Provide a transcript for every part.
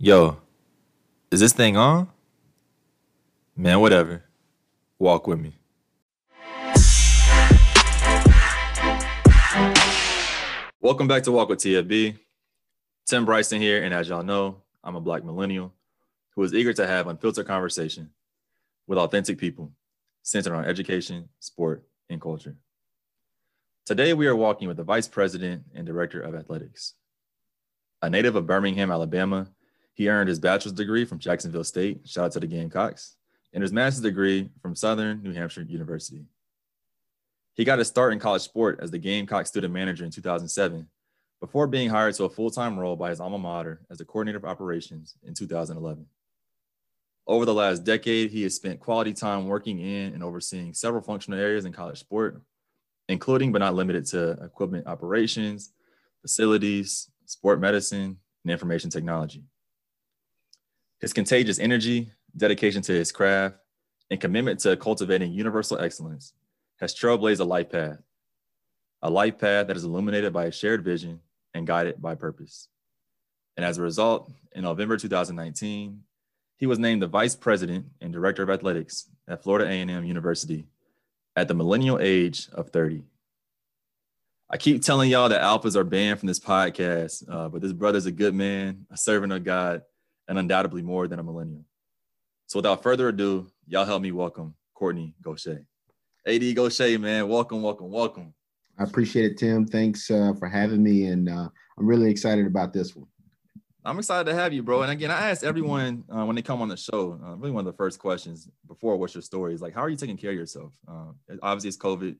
Yo, is this thing on? Man, whatever. Walk with me. Welcome back to Walk with TFB. Tim Bryson here, and as y'all know, I'm a black millennial who is eager to have unfiltered conversation with authentic people centered on education, sport, and culture. Today, we are walking with the Vice President and Director of Athletics. A native of Birmingham, Alabama, he earned his bachelor's degree from Jacksonville State, shout out to the Gamecocks, and his master's degree from Southern New Hampshire University. He got his start in college sport as the Gamecock student manager in 2007 before being hired to a full-time role by his alma mater as the coordinator of operations in 2011. Over the last decade, he has spent quality time working in and overseeing several functional areas in college sport, including but not limited to equipment operations, facilities, sport medicine, and information technology. His contagious energy, dedication to his craft, and commitment to cultivating universal excellence has trailblazed a life path, a life path that is illuminated by a shared vision and guided by purpose. And as a result, in November 2019, he was named the Vice President and Director of Athletics at Florida A&M University at the millennial age of 30. I keep telling y'all that alphas are banned from this podcast, uh, but this brother's a good man, a servant of God, and undoubtedly more than a millennial. So without further ado, y'all help me welcome Kortne Gosha. AD Gosha, man, welcome, welcome, welcome. I appreciate it, Tim. Thanks uh, for having me, and uh, I'm really excited about this one. I'm excited to have you, bro. And again, I asked everyone uh, when they come on the show, uh, really one of the first questions before what's your story is like, how are you taking care of yourself? Uh, obviously, it's COVID,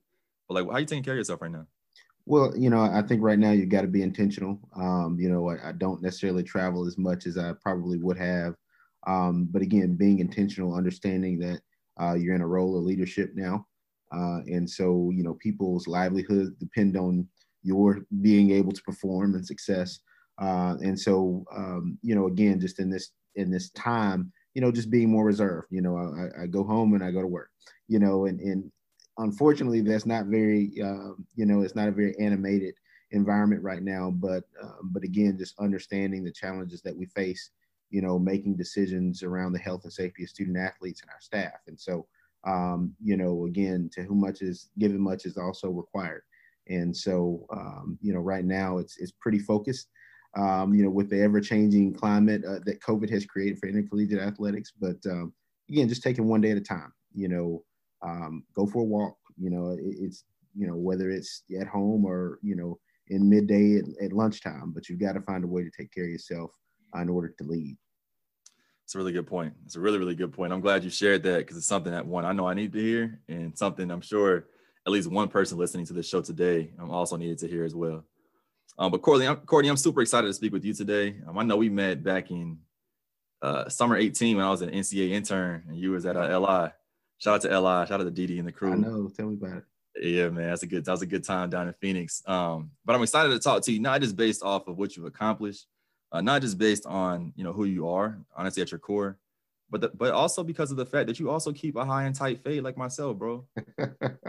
but like, how are you taking care of yourself right now? Well, you know, I think right now you got to be intentional. Um, you know, I, I, don't necessarily travel as much as I probably would have. Um, but again, being intentional, understanding that uh, you're in a role of leadership now. Uh, and so, you know, people's livelihoods depend on your being able to perform and success. Uh, and so, um, you know, again, just in this in this time, you know, just being more reserved. You know, I, I go home and I go to work. You know, and and unfortunately, that's not very, uh, you know, it's not a very animated environment right now. But, uh, but again, just understanding the challenges that we face, you know, making decisions around the health and safety of student athletes and our staff. And so, um, you know, again, to whom much is given, much is also required. And so, um, you know, right now it's it's pretty focused. Um, you know, with the ever-changing climate uh, that COVID has created for intercollegiate athletics, but um, again, just taking one day at a time. You know, um, go for a walk. You know, it, it's you know whether it's at home or you know in midday at, at lunchtime, but you've got to find a way to take care of yourself uh, in order to lead. It's a really good point. It's a really, really good point. I'm glad you shared that because it's something that one I know I need to hear, and something I'm sure at least one person listening to this show today um, also needed to hear as well. Um, but Kortne, I'm, Kortne, I'm super excited to speak with you today. Um, I know we met back in uh, summer 18 when I was an NCAA intern, and you was at uh, LI. Shout out to LI. Shout out to Didi and the crew. I know. Tell me about it. Yeah, man, that's a good. That was a good time down in Phoenix. Um, but I'm excited to talk to you, not just based off of what you've accomplished, uh, not just based on you know who you are, honestly at your core, but the, but also because of the fact that you also keep a high and tight fade like myself, bro.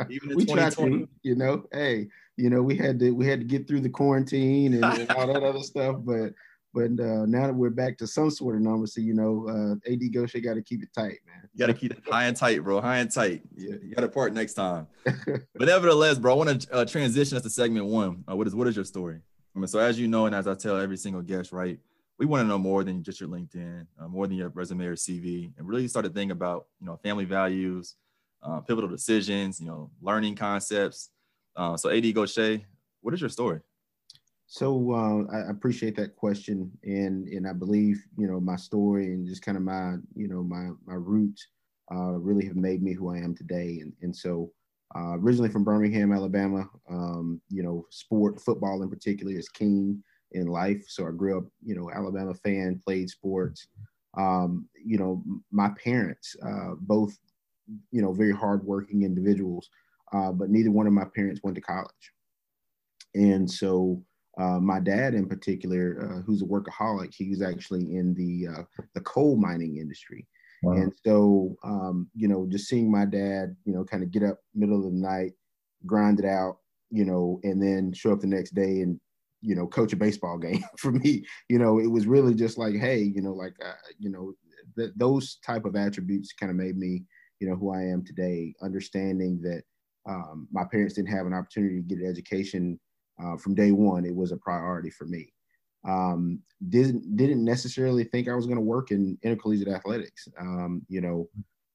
Even in we 2020, to, you know, hey, you know, we had to we had to get through the quarantine and, and all that other stuff, but but uh, now that we're back to some sort of normalcy, you know, uh, AD Gosha got to keep it tight, man. You got to keep it high and tight, bro. High and tight. Yeah, you got to part next time. but nevertheless, bro, I want to uh, transition us to segment one. Uh, what is what is your story? I mean, so as you know, and as I tell every single guest, right, we want to know more than just your LinkedIn, uh, more than your resume or CV, and really start to think about you know family values, uh, pivotal decisions, you know, learning concepts. Uh, so AD Gosha, what is your story? So uh, I appreciate that question, and and I believe you know my story and just kind of my you know my my roots uh, really have made me who I am today. And and so uh, originally from Birmingham, Alabama, um, you know, sport football in particular is king in life. So I grew up, you know, Alabama fan, played sports. Um, you know, my parents, uh, both, you know, very hardworking individuals, uh, but neither one of my parents went to college, and so uh, my dad, in particular, uh, who's a workaholic, he was actually in the uh, the coal mining industry, wow. and so um, you know, just seeing my dad, you know, kind of get up middle of the night, grind it out, you know, and then show up the next day and you know, coach a baseball game for me. You know, it was really just like, hey, you know, like, uh, you know, th- those type of attributes kind of made me, you know, who I am today. Understanding that um, my parents didn't have an opportunity to get an education uh, from day one. It was a priority for me. Um, didn't didn't necessarily think I was going to work in intercollegiate athletics. Um, you know,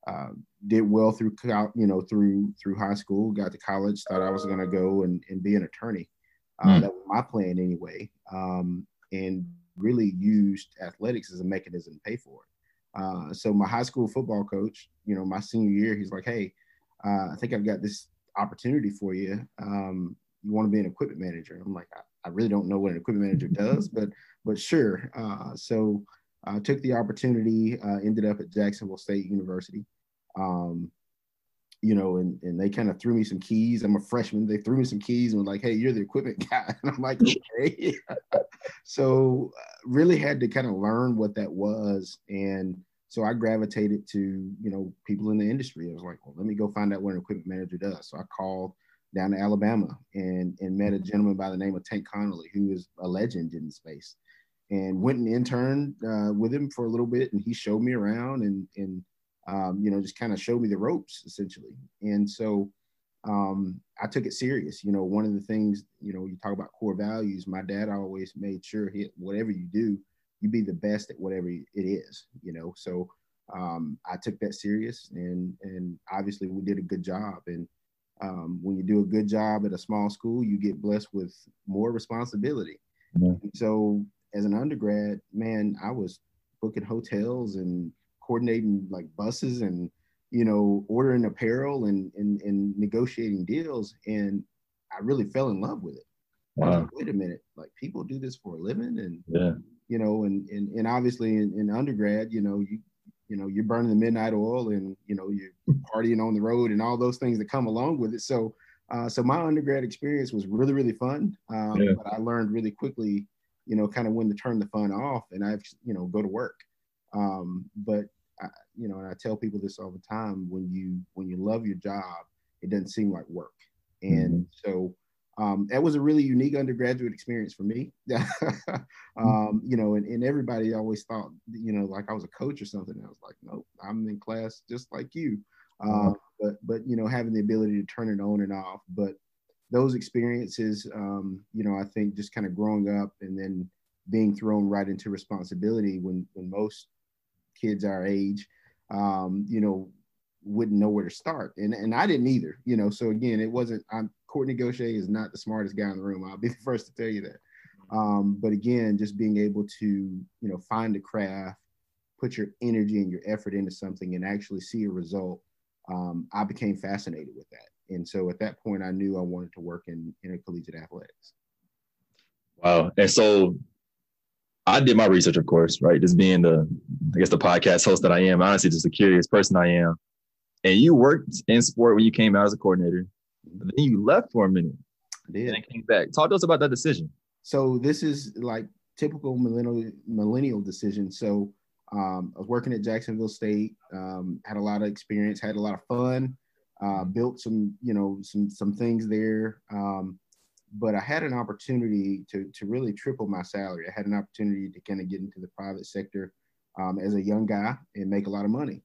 uh, did well through you know through through high school. Got to college, thought I was going to go and, and be an attorney. Uh, mm. That was my plan anyway, um, and really used athletics as a mechanism to pay for it. Uh, so my high school football coach, you know, my senior year, he's like, "Hey, uh, I think I've got this opportunity for you. Um, you want to be an equipment manager?" I'm like, I, I, really don't know what an equipment manager does, but but sure. Uh, so I took the opportunity. Uh, ended up at Jacksonville State University. Um, you know, and, and they kind of threw me some keys. I'm a freshman. They threw me some keys and were like, hey, you're the equipment guy. And I'm like, okay. so uh, really had to kind of learn what that was. And so I gravitated to, you know, people in the industry. I was like, well, let me go find out what an equipment manager does. So I called down to Alabama and, and met a gentleman by the name of Tank Connolly, who is a legend in the space. And went and interned uh, with him for a little bit, and he showed me around and and um, you know, just kind of showed me the ropes essentially. And so um, I took it serious. You know, one of the things, you know, you talk about core values. My dad always made sure he, whatever you do, you be the best at whatever it is. You know, so um, I took that serious, and and obviously we did a good job. And um, when you do a good job at a small school, you get blessed with more responsibility. Mm-hmm. So as an undergrad, man, I was booking hotels and coordinating like buses and you know ordering apparel and and, and negotiating deals and i really fell in love with it wow. Like, wait a minute like people do this for a living and yeah you know and and, and obviously in, in undergrad you know you you know you're burning the midnight oil and you know you're partying on the road and all those things that come along with it so uh, so my undergrad experience was really really fun um, yeah. but i learned really quickly you know kind of when to turn the fun off and i've you know go to work um, but I, you know, and I tell people this all the time: when you when you love your job, it doesn't seem like work. And mm-hmm. so um, that was a really unique undergraduate experience for me. um, you know, and, and everybody always thought, you know, like I was a coach or something. I was like, nope, I'm in class just like you. Uh, but but you know, having the ability to turn it on and off. But those experiences, um, you know, I think just kind of growing up and then being thrown right into responsibility when when most kids our age, um, you know, wouldn't know where to start. And and I didn't either, you know. So again, it wasn't I'm Kortne Gosha is not the smartest guy in the room. I'll be the first to tell you that. Um, but again, just being able to, you know, find a craft, put your energy and your effort into something and actually see a result. Um, I became fascinated with that. And so at that point I knew I wanted to work in intercollegiate athletics. Wow. And so I did my research, of course, right? Just being the, I guess, the podcast host that I am, honestly, just a curious person I am. And you worked in sport when you came out as a coordinator, but then you left for a minute. I did. And came back. Talk to us about that decision. So this is like typical millennial millennial decision. So um, I was working at Jacksonville State, um, had a lot of experience, had a lot of fun, uh, built some, you know, some some things there. Um, but I had an opportunity to to really triple my salary. I had an opportunity to kind of get into the private sector um, as a young guy and make a lot of money.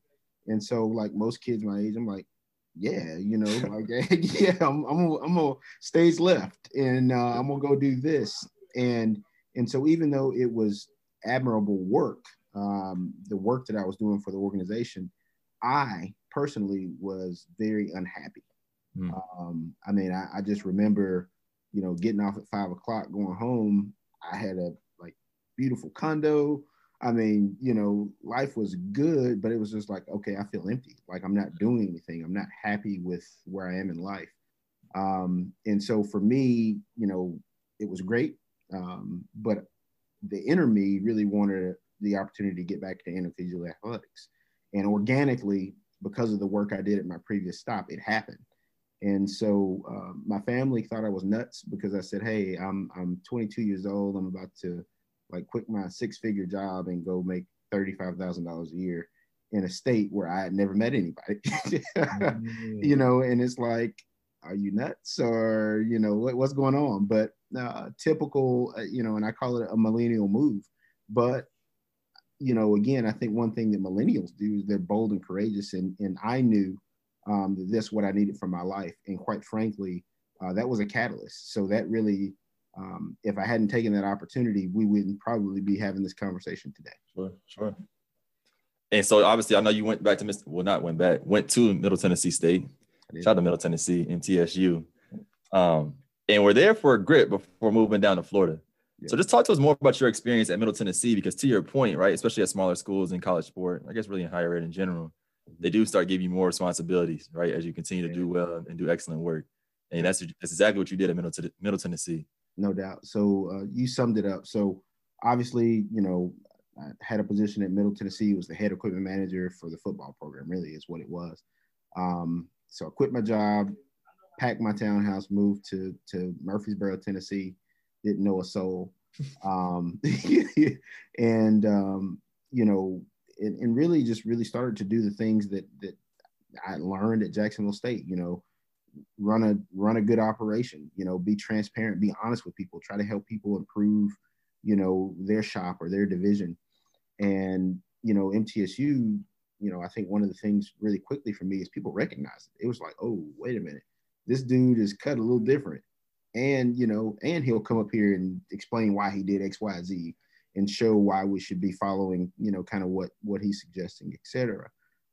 And so, like most kids my age, I'm like, yeah, you know, like yeah, I'm I'm gonna, I'm gonna stage left and uh, I'm gonna go do this. And and so even though it was admirable work, um, the work that I was doing for the organization, I personally was very unhappy. Mm. Um, I mean, I, I just remember you know, getting off at five o'clock, going home. I had a like beautiful condo. I mean, you know, life was good, but it was just like, okay, I feel empty. Like I'm not doing anything. I'm not happy with where I am in life. Um, and so for me, you know, it was great. Um, but the inner me really wanted the opportunity to get back to intercollegiate athletics. And organically, because of the work I did at my previous stop, it happened. And so uh, my family thought I was nuts because I said, "Hey, I'm I'm 22 years old. I'm about to like quit my six-figure job and go make thirty-five thousand dollars a year in a state where I had never met anybody." mm-hmm. You know, and it's like are you nuts or you know what, what's going on? But uh, typical, uh, you know, and I call it a millennial move. But you know, again, I think one thing that millennials do is they're bold and courageous, and and I knew um, that that's what I needed for my life, and quite frankly, uh, that was a catalyst. So that really, um, if I hadn't taken that opportunity, we wouldn't probably be having this conversation today. Sure, sure. And so obviously, I know you went back to Mr. Well, not went back, went to Middle Tennessee State. Shout out to Middle Tennessee, MTSU. Um, and we're there for a grip before moving down to Florida. Yeah. So just talk to us more about your experience at Middle Tennessee, because to your point, right, especially at smaller schools in college sport, I guess really in higher ed in general, they do start giving you more responsibilities, right, as you continue to do well and do excellent work. And that's that's exactly what you did at Middle, Middle Tennessee. No doubt. So uh, you summed it up. So obviously, you know, I had a position at Middle Tennessee, was the head equipment manager for the football program, really is what it was. Um, so I quit my job, packed my townhouse, moved to, to Murfreesboro, Tennessee, didn't know a soul. Um, and, um, you know, and, and, really just really started to do the things that, that I learned at Jacksonville State, you know, run a, run a good operation, you know, be transparent, be honest with people, try to help people improve, you know, their shop or their division. And, you know, MTSU, you know, I think one of the things really quickly for me is people recognize it. It was like, oh, wait a minute, this dude is cut a little different. And, you know, and he'll come up here and explain why he did X, Y, Z and show why we should be following, you know, kind of what what he's suggesting, etc.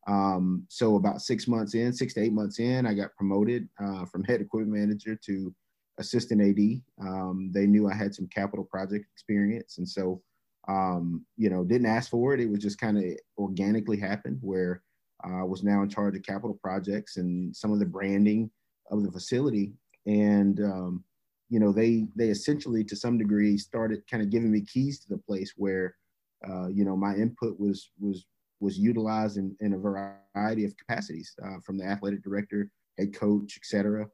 Um, so about six months in, six to eight months in, I got promoted uh, from head equipment manager to assistant AD. Um, they knew I had some capital project experience, and so um, you know, didn't ask for it. It was just kind of organically happened where I was now in charge of capital projects and some of the branding of the facility. And, um, you know, they, they essentially to some degree started kind of giving me keys to the place where, uh, you know, my input was, was, was utilized in, in a variety of capacities uh, from the athletic director, head coach, etc.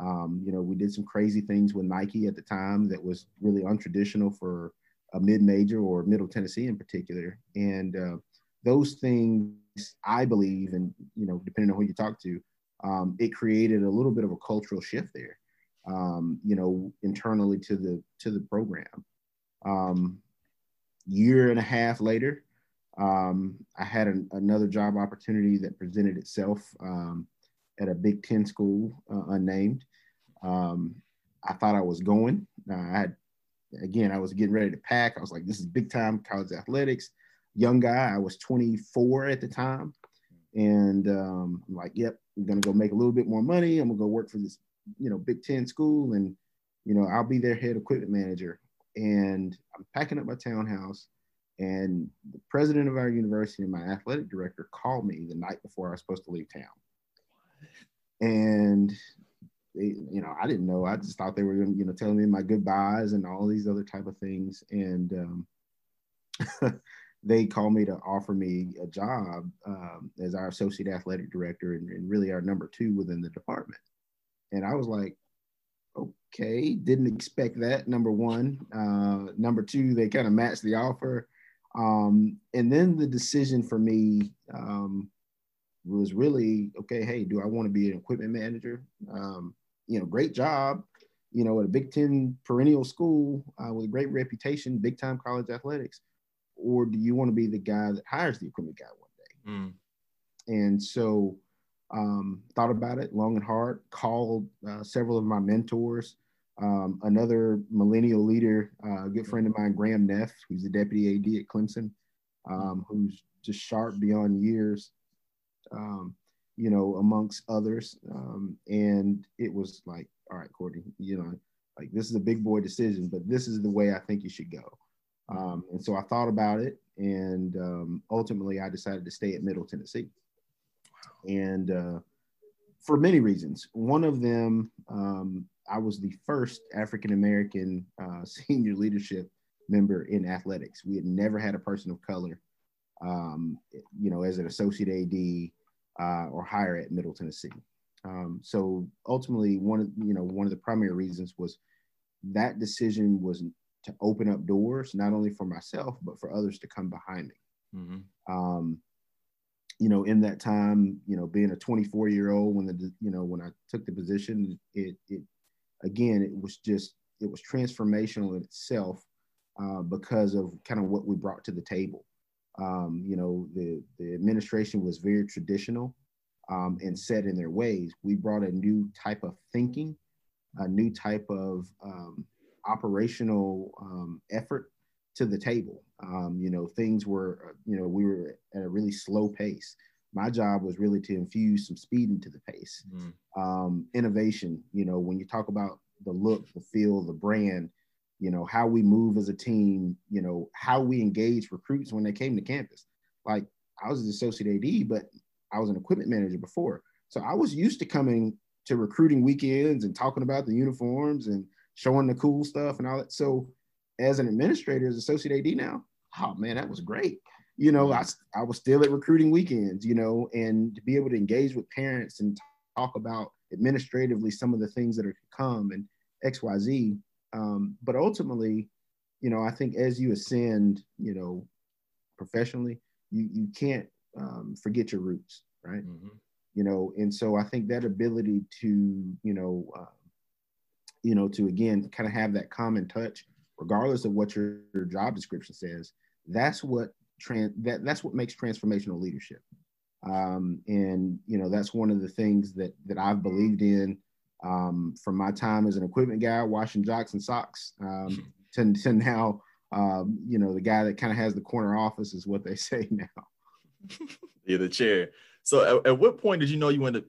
Um, you know, we did some crazy things with Nike at the time that was really untraditional for a mid-major or Middle Tennessee in particular. And uh, those things, I believe, and you know, depending on who you talk to, um, it created a little bit of a cultural shift there. Um, you know, internally to the to the program. Um, year and a half later, um, I had an, another job opportunity that presented itself um, at a Big Ten school, uh, unnamed. Um, I thought I was going. Uh, I had again, I was getting ready to pack. I was like, this is big time college athletics. Young guy, I was 24 at the time. And um, I'm like, yep, I'm gonna go make a little bit more money. I'm gonna go work for this, you know, Big Ten school, and you know, I'll be their head equipment manager. And I'm packing up my townhouse, and the president of our university and my athletic director called me the night before I was supposed to leave town. And they, you know, I didn't know. I just thought they were going to, you know, telling me my goodbyes and all these other type of things. And um, they called me to offer me a job um, as our associate athletic director and, and, really our number two within the department. And I was like, okay, didn't expect that. Number one, uh, number two, they kind of matched the offer. Um, and then the decision for me um, was really okay. Hey, do I want to be an equipment manager? Um, you know, great job, you know, at a Big Ten perennial school uh, with a great reputation, big time college athletics, or do you want to be the guy that hires the equipment guy one day? Mm. And so, um, thought about it long and hard. Called uh, several of my mentors. Um, another millennial leader, uh, a good friend of mine, Graham Neff, who's the deputy AD at Clemson, um, who's just sharp beyond years. Um, you know, amongst others. Um, and it was like, all right, Kortne, you know, like this is a big boy decision, but this is the way I think you should go. Um, and so I thought about it, and um, ultimately I decided to stay at Middle Tennessee. And uh, for many reasons, one of them, um, I was the first African American uh, senior leadership member in athletics. We had never had a person of color, um, you know, as an associate AD uh, or higher at Middle Tennessee. Um, so ultimately, one of you know one of the primary reasons was that decision was to open up doors not only for myself but for others to come behind me. Mm-hmm. Um, you know, in that time, you know, being a 24 year old when the, you know, when I took the position, it, it, again, it was just, it was transformational in itself uh, because of kind of what we brought to the table. Um, you know, the, the administration was very traditional um, and set in their ways. We brought a new type of thinking, a new type of um, operational um, effort to the table. Um, you know, things were, you know, we were at a really slow pace. My job was really to infuse some speed into the pace. Mm. Um, innovation, you know, when you talk about the look, the feel, the brand, you know, how we move as a team, you know, how we engage recruits when they came to campus. Like I was an associate AD, but I was an equipment manager before. So I was used to coming to recruiting weekends and talking about the uniforms and showing the cool stuff and all that. So as an administrator, as associate AD now, oh man, that was great. You know, I, I was still at recruiting weekends, you know, and to be able to engage with parents and talk about administratively some of the things that are to come and XYZ. Um, but ultimately, you know, I think as you ascend, you know, professionally, you, you can't um, forget your roots, right? Mm-hmm. You know, and so I think that ability to, you know, uh, you know, to again kind of have that common touch regardless of what your, your job description says. That's what trans that that's what makes transformational leadership. Um, and you know that's one of the things that that I've believed in um, from my time as an equipment guy washing jocks and socks um, to, to now um, you know the guy that kind of has the corner office is what they say now. yeah, the chair. So at, at, what point did you know you wanted? To,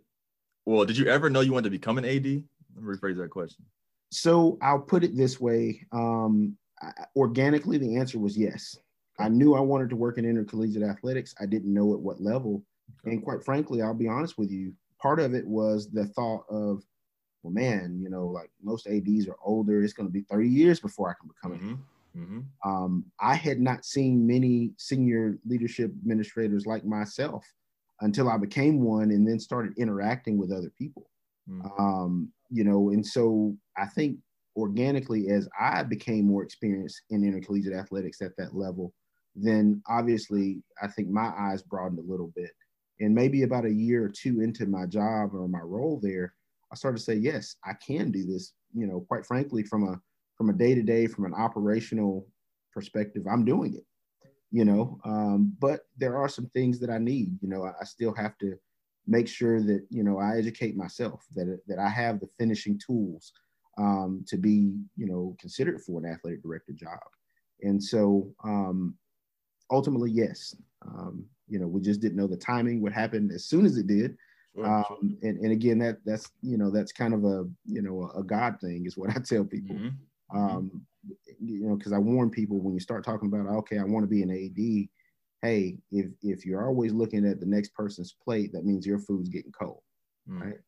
well, did you ever know you wanted to become an AD? Let me rephrase that question. So I'll put it this way: um, organically, the answer was yes. I knew I wanted to work in intercollegiate athletics. I didn't know at what level, and quite frankly, I'll be honest with you. Part of it was the thought of, well, man, you know, like most ads are older. It's going to be 30 years before I can become mm-hmm. an Mm-hmm. Um, I had not seen many senior leadership administrators like myself until I became one and then started interacting with other people. Mm-hmm. Um, you know, and so I think organically as I became more experienced in intercollegiate athletics at that level, then obviously I think my eyes broadened a little bit. And maybe about a year or two into my job or my role there, I started to say, yes, I can do this. You know, quite frankly, from a from a day to day, from an operational perspective, I'm doing it. You know, um, but there are some things that I need. You know, I, I still have to make sure that you know I educate myself that that I have the finishing tools um, to be you know considered for an athletic director job. And so um, ultimately, yes, um, you know we just didn't know the timing would happen as soon as it did. Sure, sure. Um, and, and again, that that's you know that's kind of a you know a, God thing is what I tell people. Mm-hmm. Um, you know, because I warn people when you start talking about okay, I want to be an AD hey, if if you're always looking at the next person's plate, that means your food's getting cold, mm. right?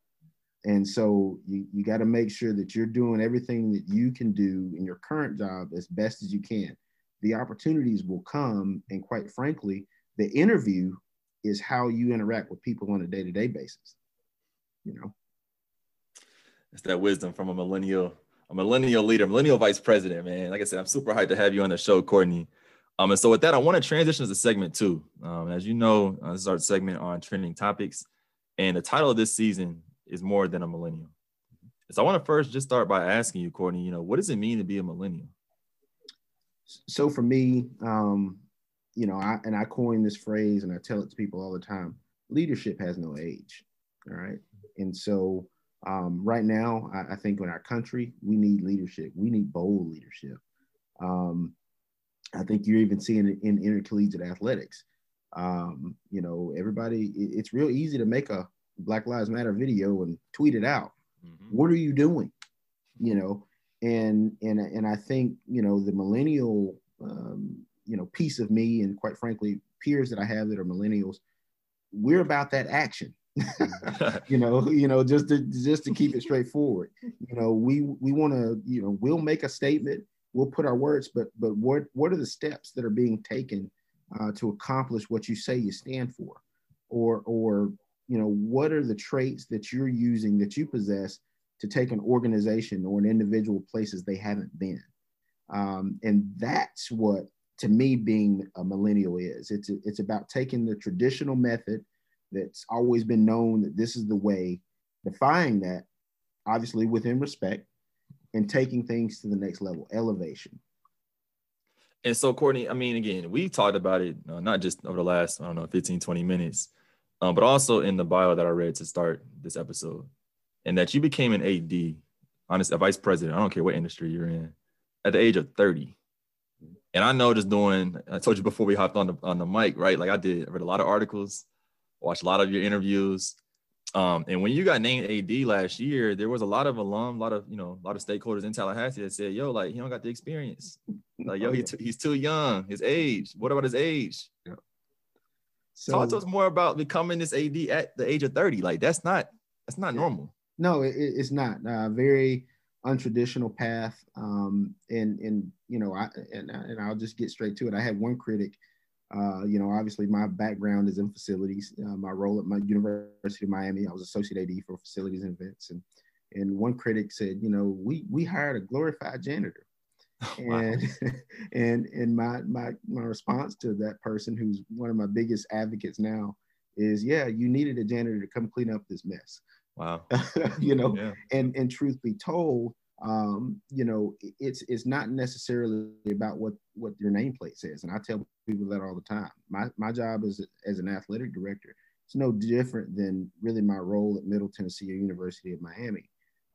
And so you, you got to make sure that you're doing everything that you can do in your current job as best as you can. The opportunities will come, and quite frankly, the interview is how you interact with people on a day-to-day basis. You know, it's that wisdom from a millennial, a millennial leader, millennial vice president, man. Like I said, I'm super hyped to have you on the show, Kortne. Um, and so with that, I want to transition to segment two. Um, as you know, uh, this is our segment on trending topics, and the title of this season is more than a millennial. So I want to first just start by asking you, Kortne, you know, what does it mean to be a millennial? So for me, um, you know, I and I coin this phrase and I tell it to people all the time: leadership has no age. All right, and so um, right now, I, I, think in our country, we need leadership. We need bold leadership. Um, I think you're even seeing it in intercollegiate athletics. Um, you know, everybody, it's real easy to make a Black Lives Matter video and tweet it out. Mm-hmm. What are you doing? You know, and and and I think you know the millennial, um, you know, piece of me, and quite frankly, peers that I have that are millennials, we're about that action. you know, you know, just to just to keep it straightforward. You know, we we want to, you know, we'll make a statement we'll put our words, but but what what are the steps that are being taken uh, to accomplish what you say you stand for, or or you know what are the traits that you're using that you possess to take an organization or an individual places they haven't been, um, and that's what to me being a millennial is. It's it's about taking the traditional method that's always been known that this is the way, defying that, obviously within respect, and taking things to the next level, elevation. And so, Kortne, I mean, again, we talked about it uh, not just over the last, I don't know, 15, 20 minutes, um, but also in the bio that I read to start this episode, and that you became an AD, honest, a vice president, I don't care what industry you're in, at the age of 30. And I know just doing, I told you before we hopped on the on the mic, right? Like I did, I read a lot of articles, watched a lot of your interviews. Um, and when you got named AD last year, there was a lot of alum, a lot of you know, a lot of stakeholders in Tallahassee that said, "Yo, like he don't got the experience. Like, yo, oh, he t- he's too young. His age. What about his age?" Yeah. So, Talk to us more about becoming this AD at the age of thirty. Like that's not that's not normal. No, it, it's not. Uh, very untraditional path. Um, and and you know, I and, and I'll just get straight to it. I had one critic. Uh, you know, obviously my background is in facilities. Uh, my role at my University of Miami, I was associate AD for facilities and events, and and one critic said, you know, we we hired a glorified janitor. and and and my my my response to that person who's one of my biggest advocates now is yeah you needed a janitor to come clean up this mess Wow. you know, yeah. and and truth be told, um, you know, it's it's not necessarily about what what your nameplate says. And I tell people that all the time. My my job as as an athletic director, it's no different than really my role at Middle Tennessee or University of Miami.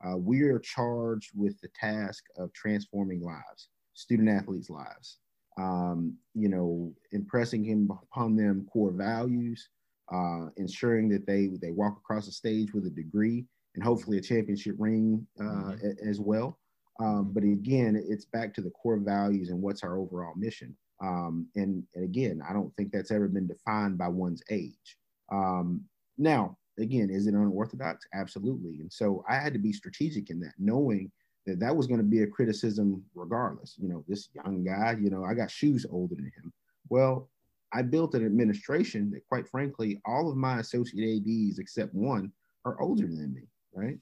Uh, we are charged with the task of transforming lives, student athletes' lives. Um, you know, impressing him upon them core values, uh, ensuring that they they walk across the stage with a degree and hopefully a championship ring uh, mm-hmm. as well. Um, but again, it's back to the core values and what's our overall mission. Um, and, and, again, I don't think that's ever been defined by one's age. Um, now, again, is it unorthodox? Absolutely. And so I had to be strategic in that, knowing that that was going to be a criticism regardless. You know, this young guy, you know, I got shoes older than him. Well, I built an administration that, quite frankly, all of my associate ADs except one are older than me, right?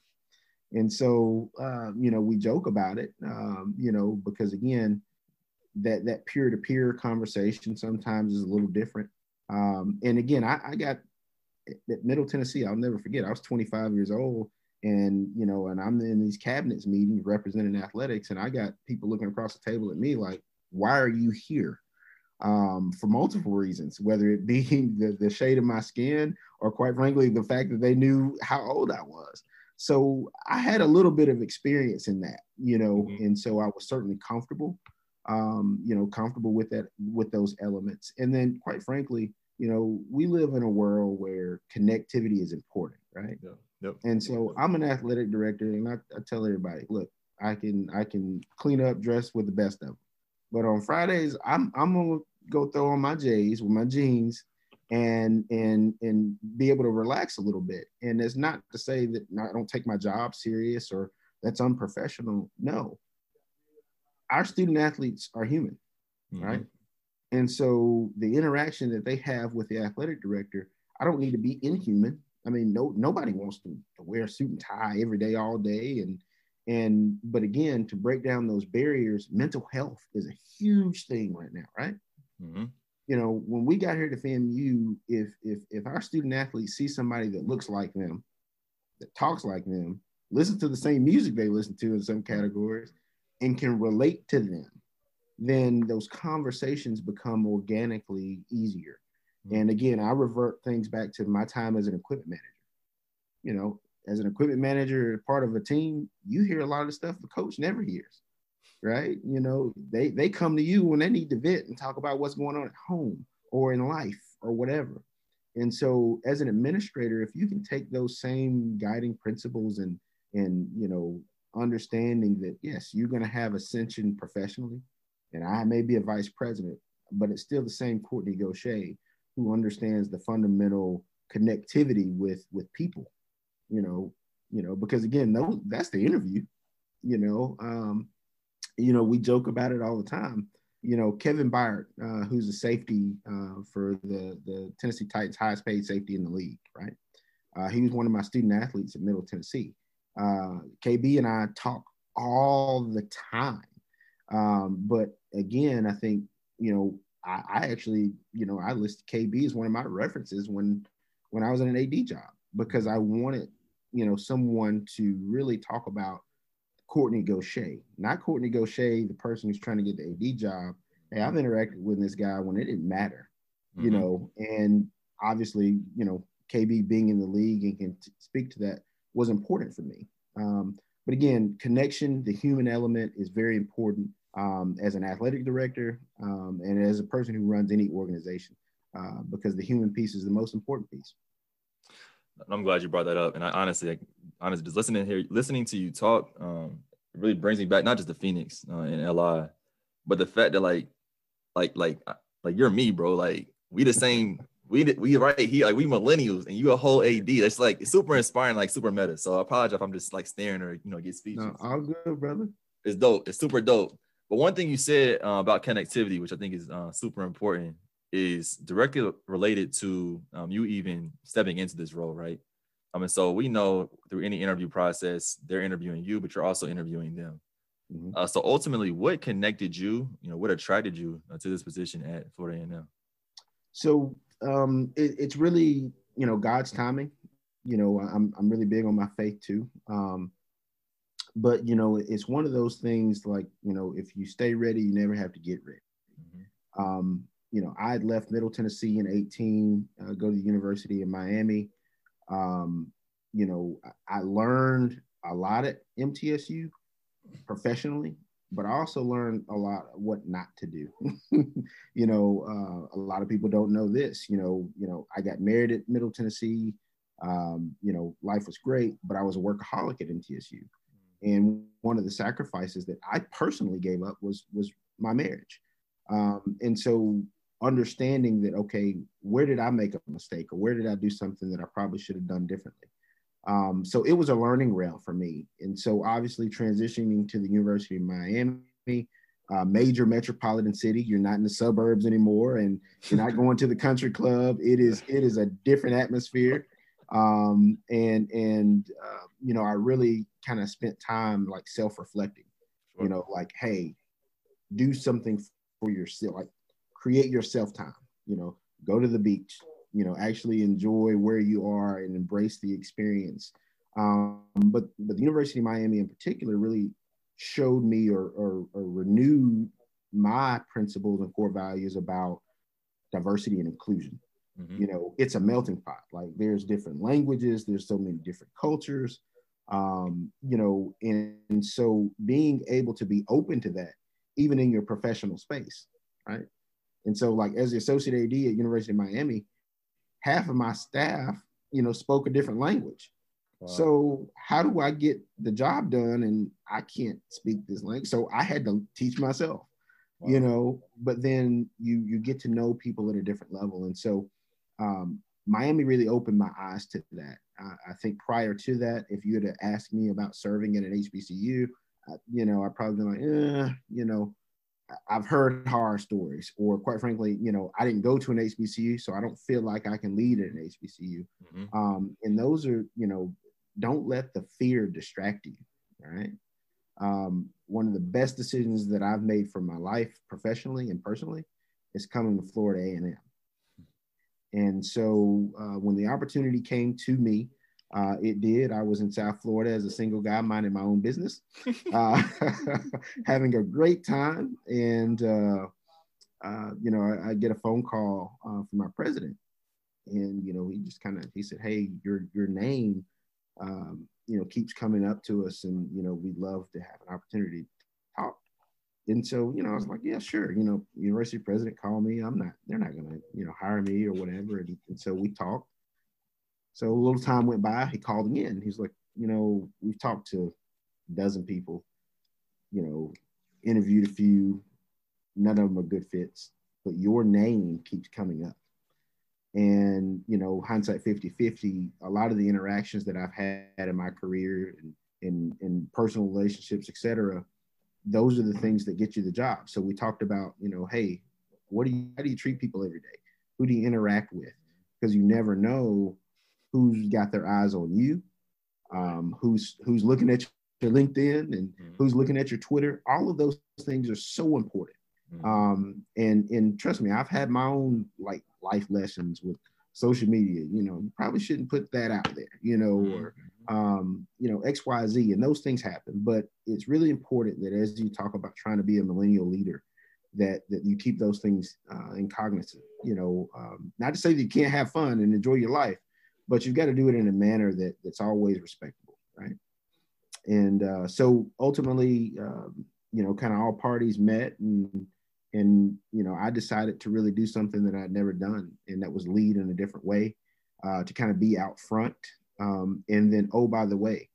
And so, uh, you know, we joke about it, um, you know, because again, that that peer to peer conversation sometimes is a little different. Um, and again, I, I got at Middle Tennessee. I'll never forget. I was 25 years old, and you know, and I'm in these cabinets meetings representing athletics, and I got people looking across the table at me like, "Why are you here?" Um, for multiple reasons, whether it be the, the shade of my skin or quite frankly, the fact that they knew how old I was. So I had a little bit of experience in that, you know, mm-hmm. and so I was certainly comfortable, um, you know, comfortable with that, with those elements. And then quite frankly, you know, we live in a world where connectivity is important, right? Yeah. Yep. And so I'm an athletic director and I, I tell everybody, look, I can, I can clean up, dress with the best of them but on Fridays, I'm I'm gonna go throw on my J's with my jeans and and and be able to relax a little bit. And it's not to say that I don't take my job serious or that's unprofessional. No. Our student athletes are human, mm-hmm. right? And so the interaction that they have with the athletic director, I don't need to be inhuman. I mean, no nobody wants to, to wear a suit and tie every day, all day, and and but again, to break down those barriers, mental health is a huge thing right now, right? Mm-hmm. You know, when we got here to FAMU, if if if our student athletes see somebody that looks like them, that talks like them, listen to the same music they listen to in some categories, and can relate to them, then those conversations become organically easier. Mm-hmm. And again, I revert things back to my time as an equipment manager. You know, as an equipment manager, part of a team, you hear a lot of the stuff the coach never hears, right? You know, they they come to you when they need to vent and talk about what's going on at home or in life or whatever. And so, as an administrator, if you can take those same guiding principles and and you know understanding that yes, you're going to have ascension professionally, and I may be a vice president, but it's still the same Kortne Gosha who understands the fundamental connectivity with with people you know, you know, because again, no, that's the interview, you know. Um, you know, we joke about it all the time. You know, Kevin Byard, uh, who's a safety uh, for the the Tennessee Titans, highest paid safety in the league, right? Uh, he was one of my student athletes at Middle Tennessee. Uh, KB and I talk all the time, um, but again, I think you know, I, I actually, you know, I listed KB as one of my references when when I was in an AD job because I wanted, you know, someone to really talk about Kortne Gosha, not Kortne Gosha, the person who's trying to get the AD job. Hey, I've interacted with this guy when it didn't matter, you mm-hmm. know, and obviously, you know, KB being in the league and can t- speak to that was important for me. Um, but again, connection, the human element is very important um, as an athletic director um, and as a person who runs any organization uh, because the human piece is the most important piece. I'm glad you brought that up. And I honestly, honestly, just listening here, listening to you talk, um, it really brings me back not just to Phoenix uh, and LI, but the fact that like, like, like, like you're me, bro. Like we the same. We we right here, like we millennials, and you a whole AD. That's like super inspiring, like super meta. So I apologize if I'm just like staring or you know get speeches. No, all good, brother. It's dope. It's super dope. But one thing you said uh, about connectivity, which I think is uh, super important, is directly related to um, you even stepping into this role, right? I mean, so we know through any interview process, they're interviewing you, but you're also interviewing them. Mm-hmm. Uh, so ultimately, what connected you? You know, what attracted you uh, to this position at Florida A&M? So um, it, it's really you know God's timing. You know, I'm I'm really big on my faith too. Um, but you know, it's one of those things like you know, if you stay ready, you never have to get ready. Mm-hmm. Um, you know, I had left Middle Tennessee in 18, uh, go to the University of Miami. Um, you know, I learned a lot at MTSU professionally, but I also learned a lot what not to do. you know, uh, a lot of people don't know this. You know, you know, I got married at Middle Tennessee. Um, you know, life was great, but I was a workaholic at MTSU. And one of the sacrifices that I personally gave up was was my marriage. Um, and so understanding that okay, where did I make a mistake or where did I do something that I probably should have done differently? Um, so it was a learning rail for me. And so obviously transitioning to the University of Miami, uh, major metropolitan city, you're not in the suburbs anymore, and you're not going to the country club. It is it is a different atmosphere. Um, and and uh, you know, I really kind of spent time like self-reflecting. You know, like hey, do something for yourself. Like create yourself time. You know, go to the beach. You know, actually enjoy where you are and embrace the experience. Um, but but the University of Miami in particular really showed me or, or, or renewed my principles and core values about diversity and inclusion. Mm-hmm. You know, it's a melting pot. Like there's different languages, there's so many different cultures. Um, you know, and, and so being able to be open to that, even in your professional space, right? And so, like as the associate AD at University of Miami, half of my staff, you know, spoke a different language. Wow. So how do I get the job done and I can't speak this language? So I had to teach myself, wow. you know. But then you you get to know people at a different level, and so um, Miami really opened my eyes to that. I think prior to that, if you had asked me about serving at an HBCU, you know, I'd probably been like, eh, you know, I've heard horror stories, or quite frankly, you know, I didn't go to an HBCU, so I don't feel like I can lead at an HBCU. Mm-hmm. Um, and those are, you know, don't let the fear distract you. Right. Um, one of the best decisions that I've made for my life, professionally and personally, is coming to Florida A&M. And so uh, when the opportunity came to me, uh, it did. I was in South Florida as a single guy minding my own business, uh, having a great time. And, uh, uh, you know, I, I, get a phone call uh, from our president. And, you know, he just kind of, he said, hey, your, your name, um, you know, keeps coming up to us. And, you know, we'd love to have an opportunity to talk and so you know i was like yeah sure you know university president called me i'm not they're not gonna you know hire me or whatever and, and, so we talked so a little time went by he called again he's like you know we've talked to a dozen people you know interviewed a few none of them are good fits but your name keeps coming up and you know hindsight 50 50 a lot of the interactions that i've had in my career and in, in personal relationships etc those are the things that get you the job. So we talked about, you know, hey, what do you how do you treat people every day? Who do you interact with? Because you never know who's got their eyes on you, um, who's who's looking at your LinkedIn and mm-hmm. who's looking at your Twitter. All of those things are so important. Mm-hmm. Um, and and trust me, I've had my own like life lessons with social media. You know, you probably shouldn't put that out there. You know, mm-hmm. or um, you know X Y Z, and those things happen. But it's really important that as you talk about trying to be a millennial leader, that that you keep those things uh, in cognizant. You know, um, not to say that you can't have fun and enjoy your life, but you've got to do it in a manner that that's always respectable, right? And uh, so ultimately, um, you know, kind of all parties met and and you know i decided to really do something that i'd never done and that was lead in a different way uh, to kind of be out front um, and then oh by the way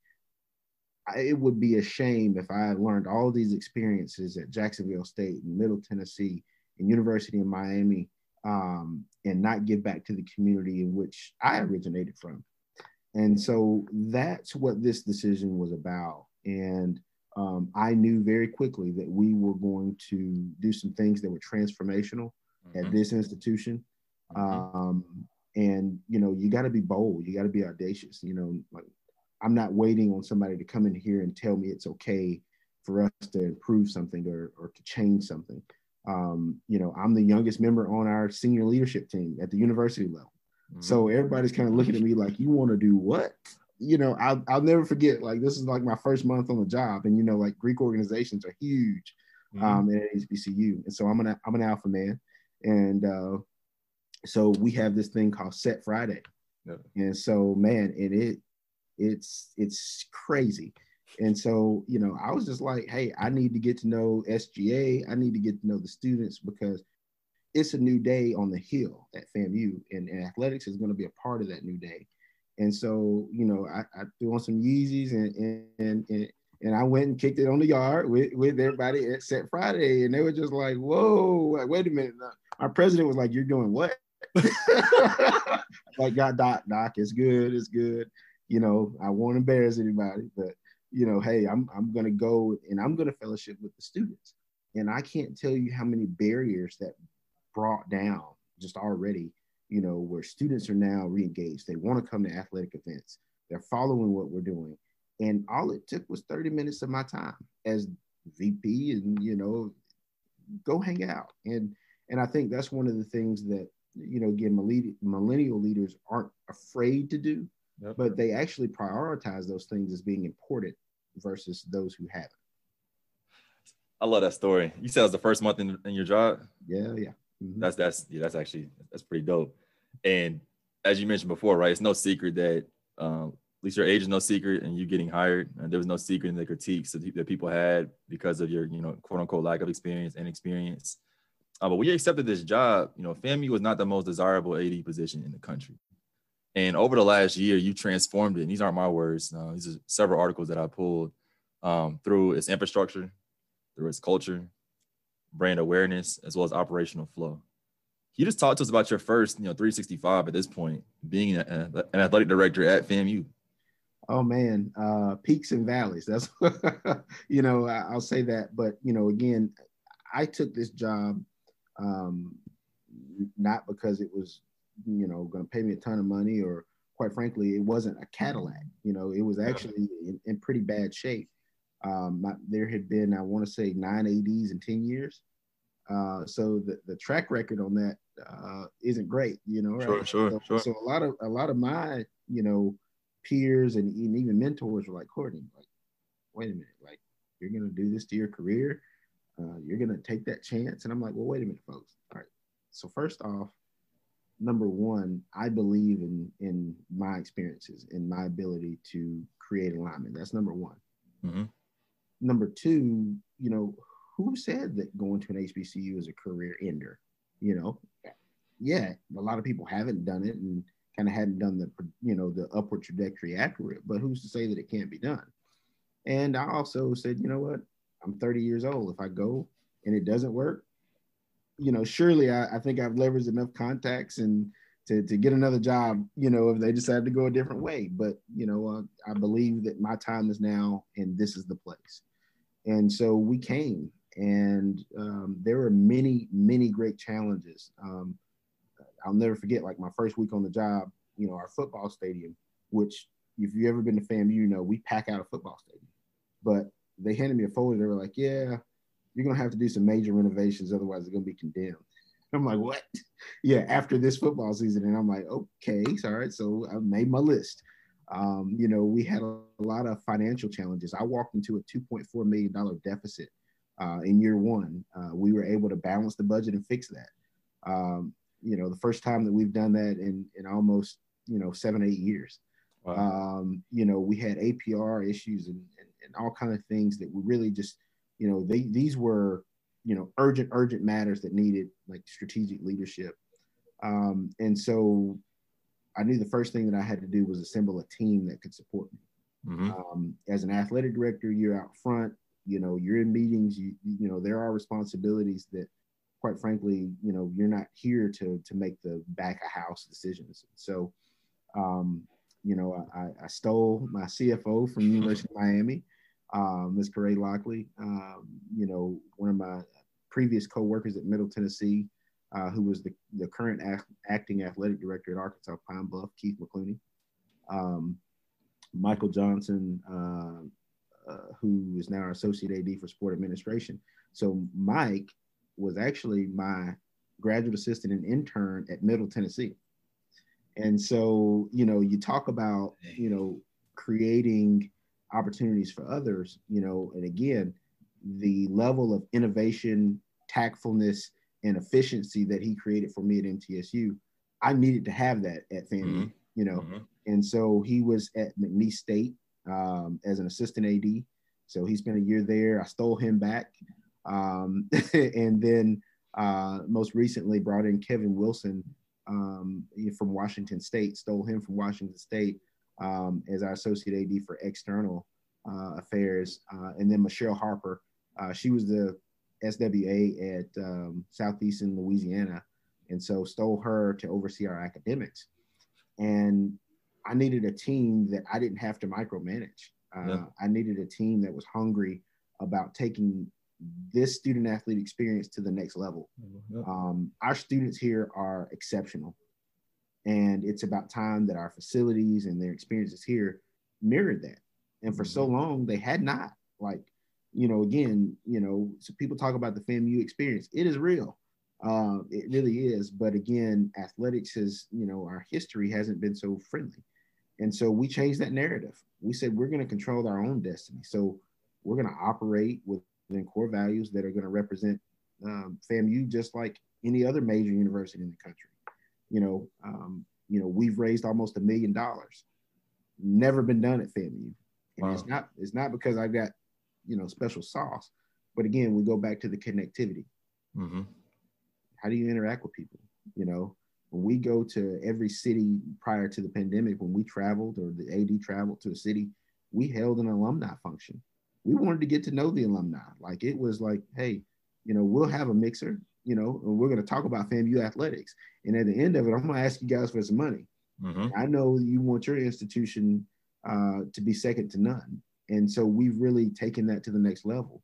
I, it would be a shame if i had learned all these experiences at jacksonville state and middle tennessee and university of miami um, and not give back to the community in which i originated from and so that's what this decision was about and um, I knew very quickly that we were going to do some things that were transformational mm-hmm. at this institution. Mm-hmm. Um, and you know, you got to be bold. You got to be audacious. You know, like I'm not waiting on somebody to come in here and tell me it's okay for us to improve something or, or to change something. Um, you know, I'm the youngest member on our senior leadership team at the university level. Mm-hmm. So everybody's kind of looking at me like, you want to do what? you know, I'll, I'll never forget, like, this is like my first month on the job. And, you know, like Greek organizations are huge mm-hmm. um, at HBCU. And so I'm an, I'm an alpha man. And uh, so we have this thing called Set Friday. Yeah. And so, man, and it, it's, it's crazy. And so, you know, I was just like, hey, I need to get to know SGA. I need to get to know the students because it's a new day on the hill at FAMU, and, and athletics is going to be a part of that new day. And so, you know, I, I threw on some Yeezys and, and, and, and I went and kicked it on the yard with, with everybody at Set Friday. And they were just like, whoa, like, wait a minute. Our president was like, you're doing what? like, God, Doc, Doc, it's good, it's good. You know, I won't embarrass anybody, but you know, hey, I'm I'm gonna go and I'm gonna fellowship with the students. And I can't tell you how many barriers that brought down just already you know, where students are now re-engaged. They want to come to athletic events. They're following what we're doing. And all it took was 30 minutes of my time as VP and, you know, go hang out. And and I think that's one of the things that, you know, again, millennial leaders aren't afraid to do, yep. but they actually prioritize those things as being important versus those who haven't. I love that story. You said it was the first month in, in your job. Yeah, yeah. Mm-hmm. That's that's yeah, that's actually that's pretty dope. And as you mentioned before, right, it's no secret that um, at least your age is no secret, and you getting hired. And there was no secret in the critiques that, people had because of your, you know, quote unquote lack of experience and experience. Uh, but when you accepted this job, you know, FAMU was not the most desirable AD position in the country. And over the last year, you transformed it. And these aren't my words. These are several articles that I pulled um, through its infrastructure, through its culture, brand awareness, as well as operational flow. You just talk to us about your first, you know, 365 at this point, being a, an athletic director at FAMU? Oh man, uh, peaks and valleys. That's, you know, I'll say that. But you know, again, I took this job um, not because it was, you know, going to pay me a ton of money, or quite frankly, it wasn't a Cadillac. You know, it was actually in, in pretty bad shape. Um, my, there had been, I want to say, nine ADs in 10 years. Uh, so the, the track record on that uh, not great, you know. Right? Sure, sure, so, sure. So a lot of a lot of my, you know, peers and even mentors were like, Kortne, like, wait a minute, like you're gonna do this to your career, uh, you're gonna take that chance, and I'm like, well, wait a minute, folks. All right. So first off, number one, I believe in in my experiences and my ability to create alignment. That's number one. Mm-hmm. Number two, you know, who said that going to an HBCU is a career ender? You know, yeah, a lot of people haven't done it and kind of hadn't done the you know the upward trajectory after it. But who's to say that it can't be done? And I also said, you know what? I'm 30 years old. If I go and it doesn't work, you know, surely I, I think I've leveraged enough contacts and to, to get another job, you know, if they decide to go a different way. But, you know, uh, I believe that my time is now and this is the place. And so we came, and um, there were many, many great challenges. Um, I'll never forget, like my first week on the job, you know, our football stadium, which if you've ever been to FAMU, you know, we pack out a football stadium. But they handed me a folder. They were like, yeah, you're gonna have to do some major renovations, otherwise it's gonna be condemned. I'm like, what? Yeah, after this football season, and I'm like, okay, all right. So I made my list. Um, you know, we had a, a, lot of financial challenges. I walked into a 2.4 million dollar deficit uh, in year one. Uh, we were able to balance the budget and fix that. Um, you know, the first time that we've done that in in almost you know seven eight years. Wow. Um, you know, we had APR issues and, and, and all kind of things that we really just, you know, they these were, you know, urgent, urgent matters that needed like strategic leadership. Um, and so I knew the first thing that I had to do was assemble a team that could support me. Mm-hmm. Um, as an athletic director, you're out front, you know, you're in meetings, you, you know, there are responsibilities that quite frankly, you know, you're not here to, to make the back of house decisions. So, um, you know, I, I stole my CFO from University of Miami, um, Ms. Corey Lockley. Um, you know, one of my previous co-workers at Middle Tennessee, uh, who was the, the current act, acting athletic director at Arkansas Pine Bluff, Keith McCluney. Um, Michael Johnson, uh, uh, who is now our associate AD for sport administration. So Mike was actually my graduate assistant and intern at Middle Tennessee. And so, you know, you talk about, you know, creating opportunities for others, you know, and again, the level of innovation, tactfulness, and efficiency that he created for me at MTSU, I needed to have that at FAMU, mm-hmm. you know. Mm-hmm. And so he was at McNeese State um, as an assistant AD. So he spent a year there. I stole him back. Um, and then uh, most recently brought in Kevin Wilson um, from Washington State, stole him from Washington State um, as our associate AD for external uh, affairs. Uh, and then Michelle Harper, uh, she was the SWA at um, Southeastern Louisiana. And so stole her to oversee our academics. And I needed a team that I didn't have to micromanage. Uh, yeah. I needed a team that was hungry about taking this student athlete experience to the next level. Mm-hmm. Um, our students here are exceptional. And it's about time that our facilities and their experiences here mirrored that. And for so mm-hmm. long, they had not. Like, you know, again, you know, so people talk about the FAMU experience. It is real. Uh, it really is. But again, athletics has, you know, our history hasn't been so friendly. And so we changed that narrative. We said we're going to control our own destiny. So we're going to operate within core values that are going to represent um, FAMU just like any other major university in the country. You know, um, you know, we've raised almost a million dollars. Never been done at FAMU, and wow. it's not it's not because I've got you know special sauce, but again, we go back to the connectivity. Mm-hmm. How do you interact with people? You know, when we go to every city prior to the pandemic, when we traveled or the AD traveled to a city, we held an alumni function we wanted to get to know the alumni. Like it was like, hey, you know, we'll have a mixer, you know, and we're going to talk about FAMU athletics. And at the end of it, I'm going to ask you guys for some money. Mm-hmm. I know you want your institution uh, to be second to none. And so we've really taken that to the next level.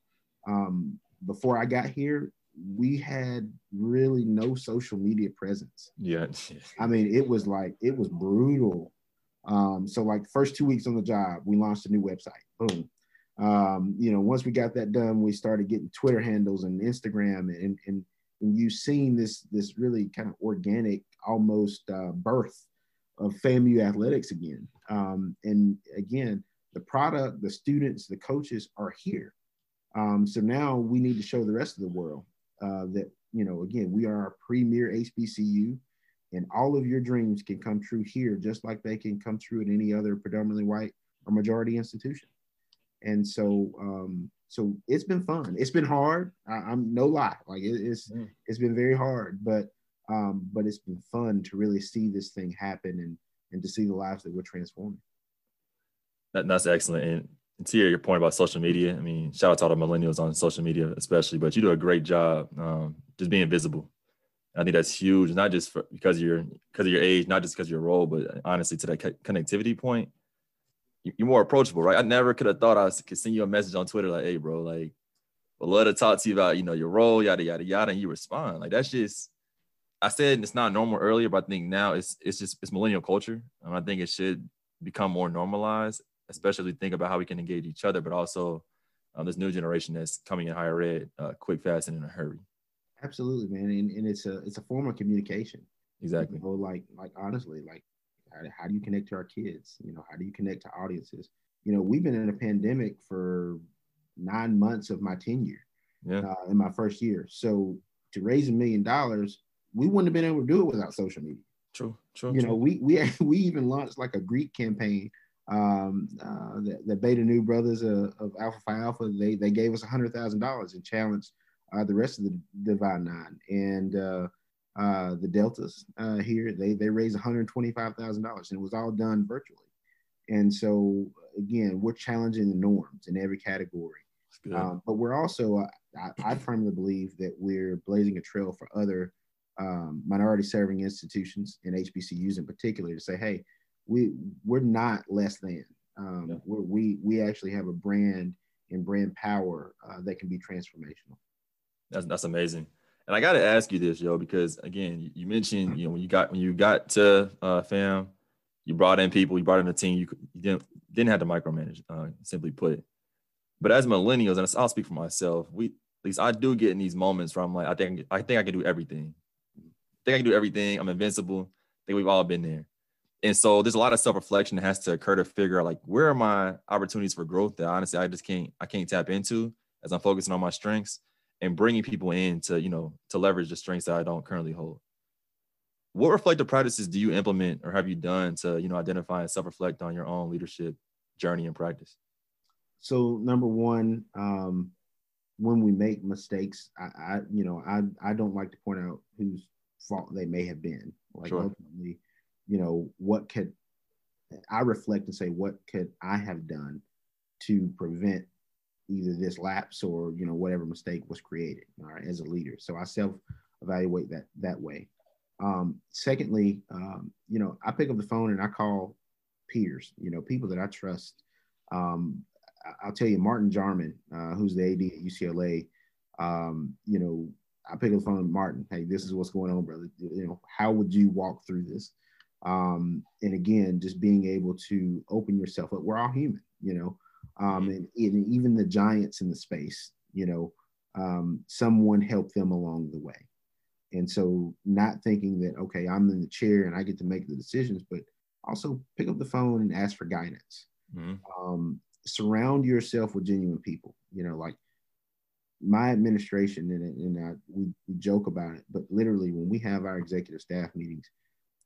Um, before I got here, we had really no social media presence. Yeah. I mean, it was like, it was brutal. Um, so like first two weeks on the job, we launched a new website. Boom um, you know, once we got that done, we started getting Twitter handles and Instagram, and and, and you've seen this this really kind of organic, almost uh, birth of FAMU athletics again. Um, and again, the product, the students, the coaches are here. Um, so now we need to show the rest of the world uh, that you know, again, we are a premier HBCU, and all of your dreams can come true here, just like they can come true at any other predominantly white or majority institution and so um so it's been fun. It's been hard. I, am no lie. Like it, it's mm. it's been very hard but um but it's been fun to really see this thing happen and and to see the lives that we're transforming. That, that's excellent. And to your point about social media i mean shout out to all the millennials on social media especially but you do a great job um, just being visible. I think that's huge, not just for, because of your because of your age, not just because of your role, but honestly to that connectivity point you're more approachable, right? I never could have thought I could send you a message on Twitter like, "Hey, bro, like, would love to talk to you about you know your role, yada yada yada," and you respond. Like that's just. I said it's not normal earlier, but I think now it's it's just it's millennial culture, and I think it should become more normalized, especially we think about how we can engage each other, but also um, this new generation that's coming in higher ed, uh, quick, fast, and in a hurry. Absolutely, man, and, and it's a it's a form of communication. Exactly. You know, like like honestly, like how, how do you connect to our kids? You know, how do you connect to audiences? You know, we've been in a pandemic for nine months of my tenure. Yeah. Uh, in my first year, so to raise a million dollars, we wouldn't have been able to do it without social media. True, true. You true. know, we we we even launched like a Greek campaign. Um, uh, the, the Beta Nu brothers uh, of Alpha Phi Alpha, they they gave us a hundred thousand dollars and challenged uh, the rest of the Divine Nine and uh, the Deltas uh, here. They they raised one hundred twenty five thousand dollars, and it was all done virtually. And so again, we're challenging the norms in every category. Um, but we're also, uh, I, I, firmly believe that we're blazing a trail for other um, minority serving institutions and HBCUs in particular to say, hey, we we're not less than. Um, yeah. we we actually have a brand and brand power uh, that can be transformational. That's that's amazing. And I got to ask you this, yo, because again, you mentioned you know when you got when you got to uh, fam, you brought in people, you brought in a team. You, you didn't didn't have to micromanage, uh, simply put. But as millennials, and I'll speak for myself, we at least I do get in these moments where I'm like, I think I think I can do everything think I can do everything. I'm invincible. I think we've all been there. And so there's a lot of self-reflection that has to occur to figure out like where are my opportunities for growth that honestly I just can't I can't tap into as I'm focusing on my strengths and bringing people in to you know to leverage the strengths that I don't currently hold. What reflective practices do you implement or have you done to you know identify and self-reflect on your own leadership journey and practice? So number one, um, when we make mistakes, I, I you know I I don't like to point out whose fault they may have been. Like sure. ultimately, you know, what could I reflect and say, what could I have done to prevent either this lapse or you know whatever mistake was created all right as a leader so i self evaluate that that way um secondly um you know i pick up the phone and i call peers you know people that i trust um i'll tell you martin Jarmond uh, who's the ad at ucla um you know I pick up the phone, Martin. Hey, this is what's going on, brother. You know, how would you walk through this? Um, and again, just being able to open yourself up. We're all human, you know, um, and, and even the giants in the space, you know, um, someone helped them along the way. And so, not thinking that okay, I'm in the chair and I get to make the decisions, but also pick up the phone and ask for guidance. Mm-hmm. Um, surround yourself with genuine people. You know, like my administration and, and I, we, we joke about it, but literally when we have our executive staff meetings,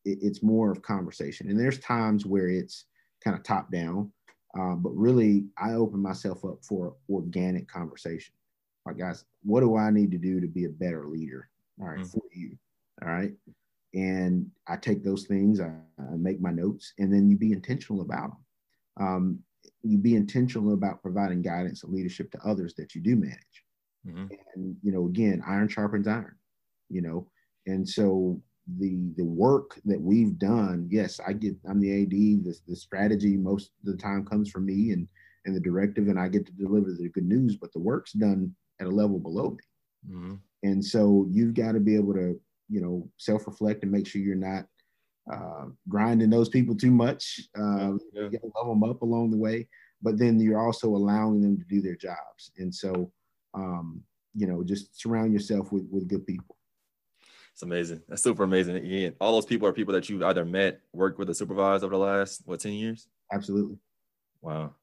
it, it's more of conversation. And there's times where it's kind of top down, um, but really I open myself up for organic conversation. Like guys, what do I need to do to be a better leader? All right, mm-hmm. for you. All right. And I take those things, I, I, make my notes, and then you be intentional about them. Um, you be intentional about providing guidance and leadership to others that you do manage. Mm-hmm. And you know, again, iron sharpens iron. You know, and so the the work that we've done, yes, I get I'm the AD. The the strategy most of the time comes from me and and the directive, and I get to deliver the good news. But the work's done at a level below me. Mm-hmm. And so you've got to be able to, you know, self reflect and make sure you're not uh, grinding those people too much. Uh, yeah. You level them up along the way, but then you're also allowing them to do their jobs. And so um, you know, just surround yourself with with good people. It's amazing. That's super amazing. All those people are people that you've either met, worked with, or supervised over the last what ten years. Absolutely. Wow.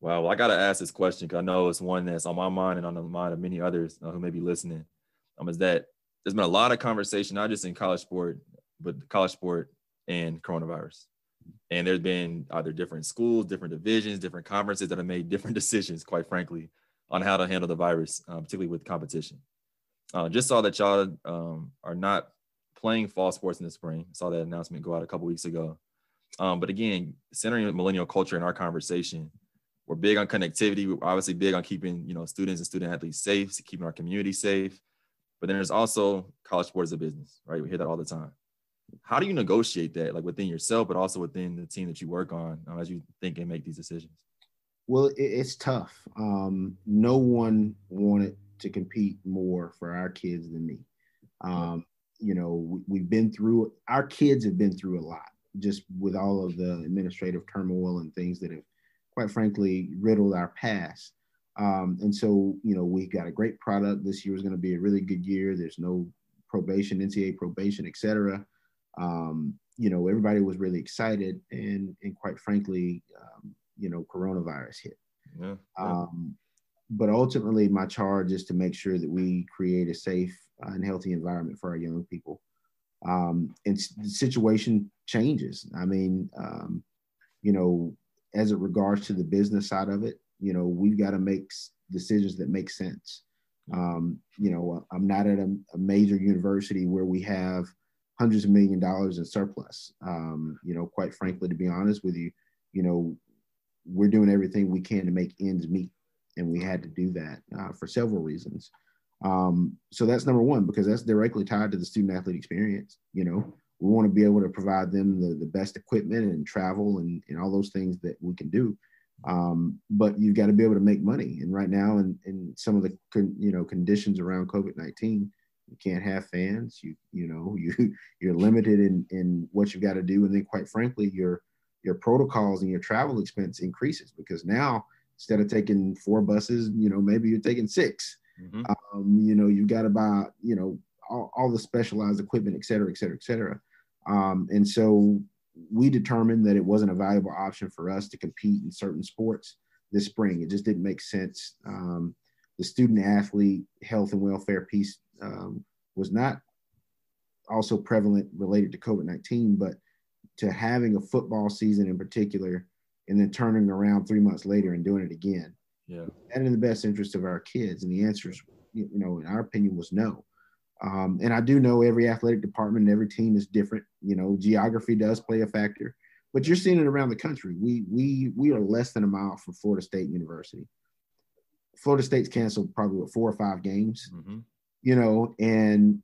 Wow. Well, I got to ask this question because I know it's one that's on my mind and on the mind of many others uh, who may be listening. Um, is that there's been a lot of conversation, not just in college sport, but college sport and coronavirus. And there's been either different schools, different divisions, different conferences that have made different decisions, quite frankly, on how to handle the virus, uh, particularly with competition. Uh, just saw that y'all um, are not playing fall sports in the spring. Saw that announcement go out a couple weeks ago. Um, but again, centering millennial culture in our conversation, we're big on connectivity. We're obviously big on keeping you know students and student athletes safe, keeping our community safe. But then there's also college sports as a business, right? We hear that all the time. How do you negotiate that, like within yourself, but also within the team that you work on um, as you think and make these decisions? Well, it's tough. Um, no one wanted to compete more for our kids than me. Um, you know, we, have been through. Our kids have been through a lot, just with all of the administrative turmoil and things that have, quite frankly, riddled our past. Um, and so, you know, we've got a great product. This year is going to be a really good year. There's no probation, NCAA probation, et cetera. Um, you know, everybody was really excited, and and quite frankly, um, you know, coronavirus hit. Yeah, yeah. Um, but ultimately, my charge is to make sure that we create a safe and healthy environment for our young people. Um, and the situation changes. I mean, um, you know, as it regards to the business side of it, you know, we've got to make decisions that make sense. Um, you know, I'm not at a, a, major university where we have hundreds of million dollars in surplus. Um, you know, quite frankly, to be honest with you, you know, we're doing everything we can to make ends meet, and we had to do that uh, for several reasons. Um, so that's number one because that's directly tied to the student athlete experience. You know, we want to be able to provide them the, the best equipment and travel and, and all those things that we can do. Um, but you've got to be able to make money. And right now, in, in some of the con, you know conditions around COVID nineteen, you can't have fans. You you know you you're limited in in what you've got to do, and then quite frankly, your your protocols and your travel expense increases because now instead of taking four buses, you know maybe you're taking 6 mm-hmm. um, you know you've got to buy you know all, all, the specialized equipment, et cetera, et cetera, et cetera. Um, and so we determined that it wasn't a valuable option for us to compete in certain sports this spring. It just didn't make sense. Um, the student athlete health and welfare piece um, was not also prevalent related to COVID 19, but to having a football season in particular and then turning around three months later and doing it again. Yeah. And in the best interest of our kids. And the answer is, you know, in our opinion, was no. Um, and I do know every athletic department and every team is different. You know, geography does play a factor, but you're seeing it around the country. We we we are less than a mile from Florida State University. Florida State's canceled probably what, four or five games. Mm-hmm. You know, and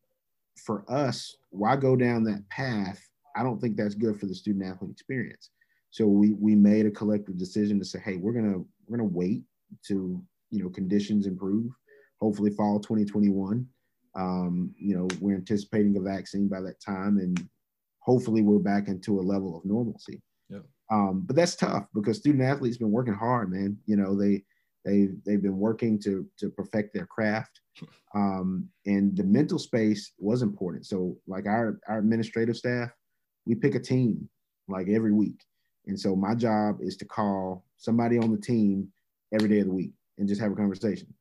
for us, why go down that path? I don't think that's good for the student athlete experience. So we we made a collective decision to say, hey, we're gonna we're gonna wait to you know conditions improve. Hopefully, fall 2021 um, you know, we're anticipating a vaccine by that time, and hopefully we're back into a level of normalcy. Yeah. Um, but that's tough because student athletes been working hard, man. You know, they they they've been working to to perfect their craft, um, and the mental space was important. So, like our our administrative staff, we pick a team like every week, and so my job is to call somebody on the team every day of the week and just have a conversation.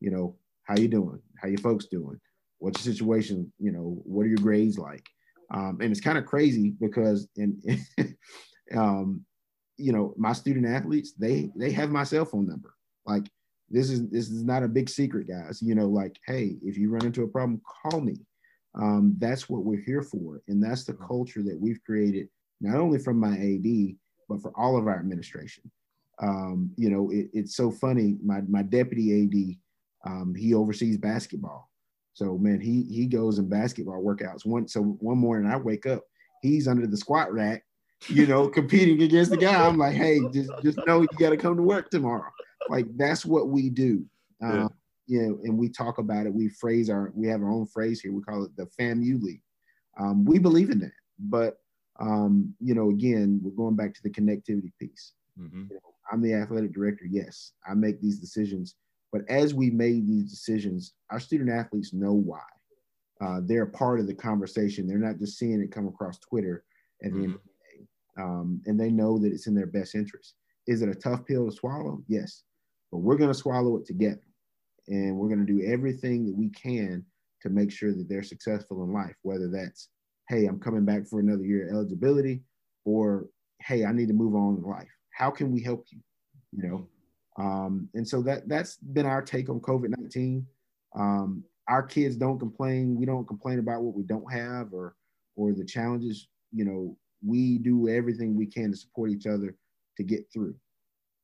You know, how you doing? How your folks doing? What's your situation? You know, what are your grades like? Um, and it's kind of crazy because in, um, you know, my student athletes, they they have my cell phone number. Like this is this is not a big secret, guys. You know, like, hey, if you run into a problem, call me. Um, that's what we're here for. And that's the culture that we've created, not only from my AD, but for all of our administration. Um, you know, it, it's so funny. My my deputy AD, um, he oversees basketball. So man, he he goes in basketball workouts. One so one morning I wake up, he's under the squat rack, you know, competing against the guy. I'm like, hey, just just know you got to come to work tomorrow. Like that's what we do. Yeah. Um, you know, and we talk about it. We phrase our we have our own phrase here. We call it the FAMU league. Um, we believe in that, but um, you know, again, we're going back to the connectivity piece. Mm-hmm. You know, I'm the athletic director. Yes, I make these decisions but as we made these decisions, our student athletes know why. Uh, they're a part of the conversation. They're not just seeing it come across Twitter at the mm-hmm. end of the day. Um, and they know that it's in their best interest. Is it a tough pill to swallow? Yes. But we're going to swallow it together. And we're going to do everything that we can to make sure that they're successful in life, whether that's, hey, I'm coming back for another year of eligibility, or hey, I need to move on in life. How can we help you? You know, um, and so that that's been our take on COVID nineteen. Um, our kids don't complain. We don't complain about what we don't have or or the challenges. You know, we do everything we can to support each other to get through,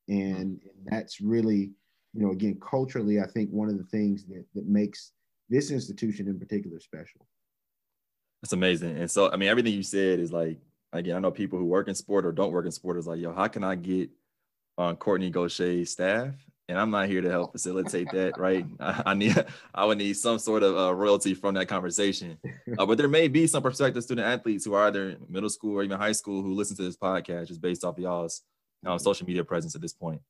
and, and that's really, you know, again culturally, I think one of the things that that makes this institution in particular special. That's amazing. And so, I mean, everything you said is like, again, I know people who work in sport or don't work in sport is like, yo, how can I get on Kortne Gosha's staff, and I'm not here to help facilitate that, right? I, I need, I would need some sort of uh, royalty from that conversation. Uh, but there may be some prospective student athletes who are either middle school or even high school who listen to this podcast just based off y'all's um, social media presence at this point.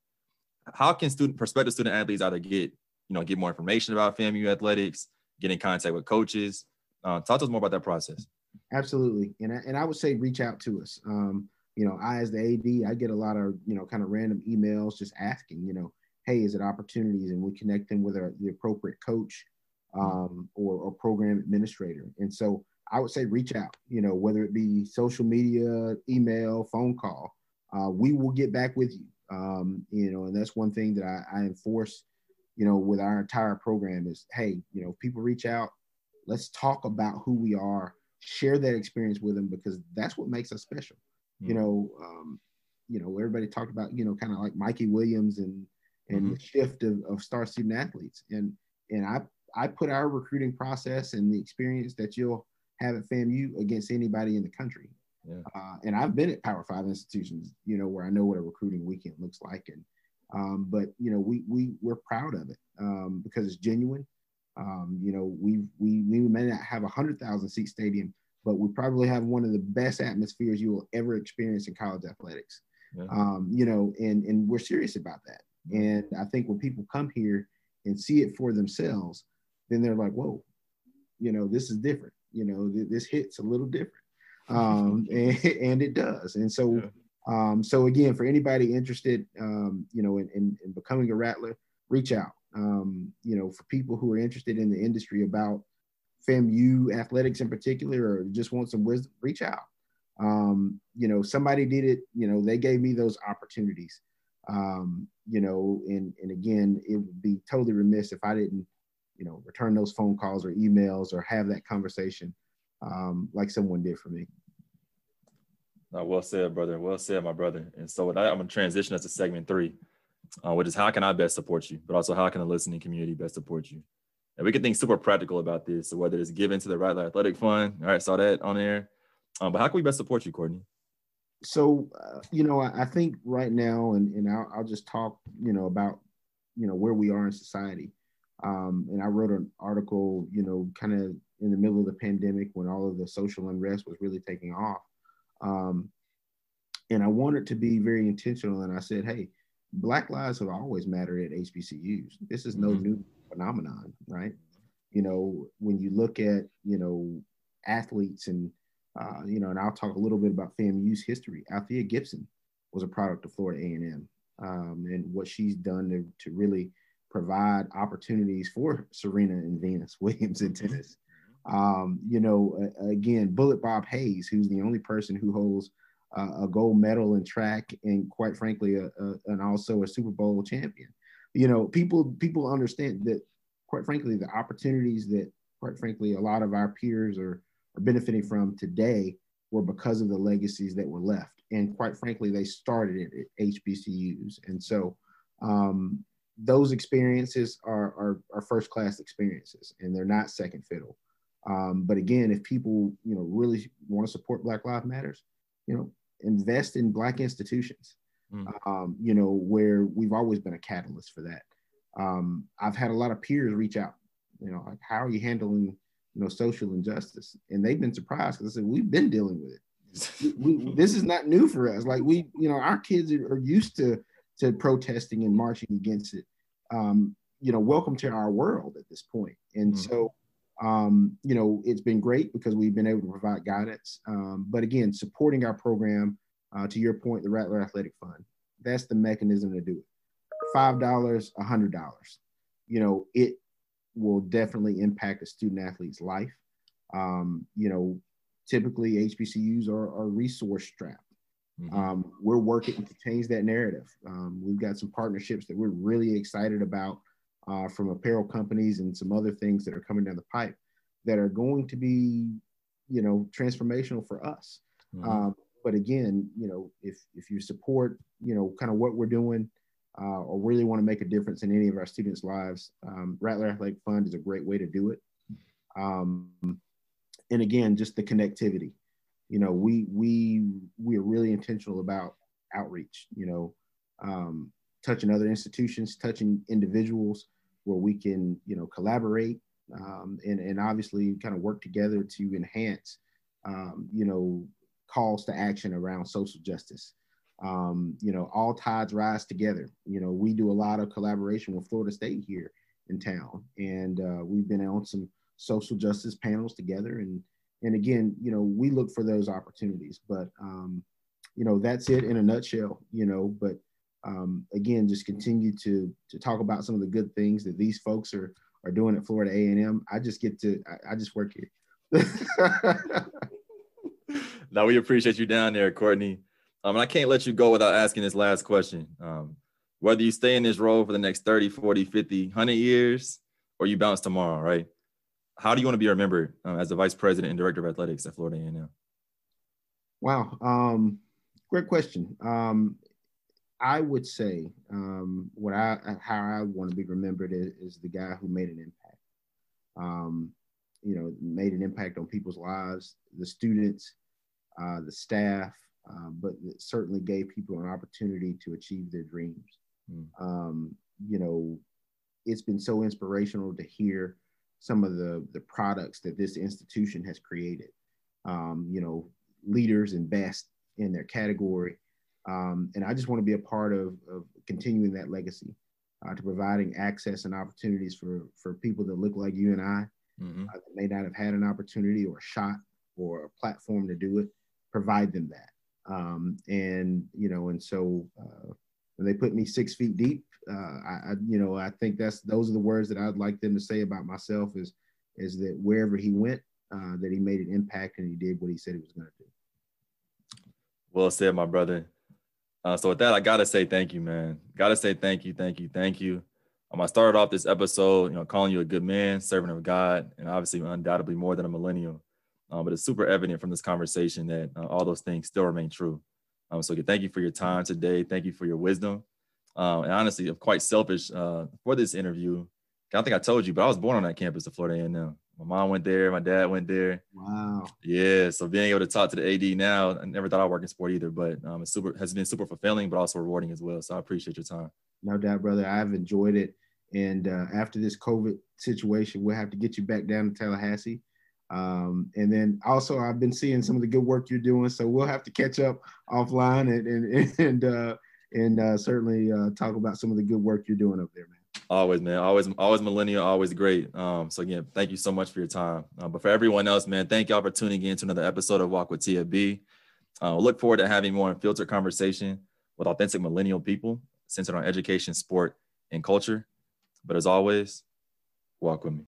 how can student prospective student athletes either get you know get more information about FAMU athletics, get in contact with coaches? Uh, talk to us more about that process. Absolutely, and I, and I would say reach out to us. Um, you know, I as the AD, I get a lot of you know kind of random emails just asking, you know, hey, is it opportunities, and we connect them with our, the appropriate coach um, or, or program administrator. And so I would say reach out. You know, whether it be social media, email, phone call, uh, we will get back with you. Um, you know, and that's one thing that I, I enforce. You know, with our entire program is, hey, you know, people reach out. Let's talk about who we are. Share that experience with them because that's what makes us special mm-hmm. you know, um, you know, everybody talked about, you know, kind of like Mikey Williams and and mm-hmm. the shift of, of star student athletes. And and I I put our recruiting process and the experience that you'll have at FAMU against anybody in the country. Yeah. Uh, and I've been at Power Five institutions, you know, where I know what a recruiting weekend looks like. And um, but you know, we we we're proud of it um, because it's genuine. Um, you know, we we we may not have a hundred thousand seat stadium, but we probably have one of the best atmospheres you will ever experience in college athletics. Yeah. Um, you know, and and we're serious about that. And I think when people come here and see it for themselves, then they're like, "Whoa, you know, this is different. You know, th- this hits a little different." Um, and, and, it does. And so, yeah. um, so again, for anybody interested, um, you know, in, in, in, becoming a rattler, reach out. Um, you know, for people who are interested in the industry about FAMU athletics in particular, or just want some wisdom, reach out. Um, you know, somebody did it. You know, they gave me those opportunities. Um, you know, and and again, it would be totally remiss if I didn't, you know, return those phone calls or emails or have that conversation um, like someone did for me. Well said, brother. Well said, my brother. And so that, I'm gonna transition us to segment three, uh, which is how can I best support you, but also how can the listening community best support you. And we can think super practical about this. So whether it's given to the Rattler Athletic Fund, all right, saw that on there. Um, but how can we best support you, Kortne? So, uh, you know, I, I, think right now, and, and I'll, I'll, just talk, you know, about, you know, where we are in society. Um, and I wrote an article, you know, kind of in the middle of the pandemic when all of the social unrest was really taking off. Um, and I wanted to be very intentional. And I said, hey, Black lives have always mattered at HBCUs. This is no mm-hmm. new phenomenon, right? You know, when you look at, you know, athletes and, uh, you know, and I'll talk a little bit about FAMU's history. Althea Gibson was a product of Florida A&M um, and what she's done to, to really provide opportunities for Serena and Venus Williams in tennis. Um, you know, again, Bullet Bob Hayes, who's the only person who holds a gold medal in track and quite frankly, a, a, and also a Super Bowl champion you know, people people understand that quite frankly, the opportunities that quite frankly a lot of our peers are are benefiting from today were because of the legacies that were left. And quite frankly, they started at HBCUs. And so um, those experiences are, are, are, first class experiences and they're not second fiddle. Um, but again, if people, you know, really want to support Black Lives Matters, you know, invest in Black institutions mm. um, you know, where we've always been a catalyst for that. Um, I've had a lot of peers reach out, you know, like, how are you handling, you know, social injustice? And they've been surprised because I said, we've been dealing with it. we, this is not new for us. Like we, you know, our kids are, used to to protesting and marching against it. Um, you know, welcome to our world at this point. And mm so, um, you know, it's been great because we've been able to provide guidance. Um, but again, supporting our program uh, to your point, the Rattler Athletic Fund. That's the mechanism to do it. Five dollars, a hundred dollars. You know, it will definitely impact a student athlete's life. Um, you know, typically HBCUs are, are resource strapped. Mm-hmm. Um, we're working to change that narrative. Um, we've got some partnerships that we're really excited about uh, from apparel companies and some other things that are coming down the pipe that are going to be, you know, transformational for us. Mm-hmm. Um, but again, you know, if if you support, you know, kind of what we're doing, uh, or really want to make a difference in any of our students' lives, um, Rattler Athletic Fund is a great way to do it. Um, and again, just the connectivity. You know, we we we are really intentional about outreach. You know, um, touching other institutions, touching individuals, where we can you know collaborate um, and and obviously kind of work together to enhance um, you know calls to action around social justice. um, you know, all tides rise together. You know, we do a lot of collaboration with Florida State here in town, and uh, we've been on some social justice panels together. And and again, you know, we look for those opportunities. But um, you know, that's it in a nutshell. You know, but um, again, just continue to to talk about some of the good things that these folks are are doing at Florida A and M. I just get to I, I just work here. now we appreciate you down there, Kortne. Um, and I can't let you go without asking this last question. Um, whether you stay in this role for the next 30, 40, 50, 100 years, or you bounce tomorrow, right? How do you want to be remembered um, as the vice president and director of athletics at Florida A&M? Wow, um, great question. Um, I would say um, what I how I want to be remembered is, is the guy who made an impact. Um, you know, made an impact on people's lives, the students, uh, the staff, um, but it certainly gave people an opportunity to achieve their dreams. Mm. Um, you know, it's been so inspirational to hear some of the the products that this institution has created. Um, you know, leaders and best in their category, um, and I just want to be a part of, of continuing that legacy, uh, to providing access and opportunities for for people that look like you and I, mm-hmm. uh, that may not have had an opportunity or a shot or a platform to do it. Provide them that. Um, and you know, and so uh, when they put me six feet deep, uh, I, I, you know, I think that's those are the words that I'd like them to say about myself is is that wherever he went, uh, that he made an impact and he did what he said he was going to do. Well said, my brother. Uh, so with that, I gotta say thank you, man. Gotta say thank you, thank you, thank you. Um, I started off this episode, you know, calling you a good man, servant of God, and obviously undoubtedly more than a millennial. Um, but it's super evident from this conversation that uh, all those things still remain true. Um, so thank you for your time today. Thank you for your wisdom. Um, and honestly, I'm quite selfish uh, for this interview. I think I told you, but I was born on that campus of Florida A&M. My mom went there, my dad went there. Wow. Yeah. So being able to talk to the AD now, I never thought I'd work in sport either, but um, it's super has been super fulfilling, but also rewarding as well. So I appreciate your time. No doubt, brother. I've enjoyed it. And uh, after this COVID situation, we'll have to get you back down to Tallahassee um, and then also I've been seeing some of the good work you're doing, so we'll have to catch up offline and and and uh, and uh, certainly uh, talk about some of the good work you're doing up there, man. Always, man. Always, always millennial. Always great. Um, so again, thank you so much for your time. Uh, but for everyone else, man, thank y'all for tuning in to another episode of Walk with TFB. Uh, look forward to having more unfiltered conversation with authentic millennial people centered on education, sport, and culture. But as always, walk with me.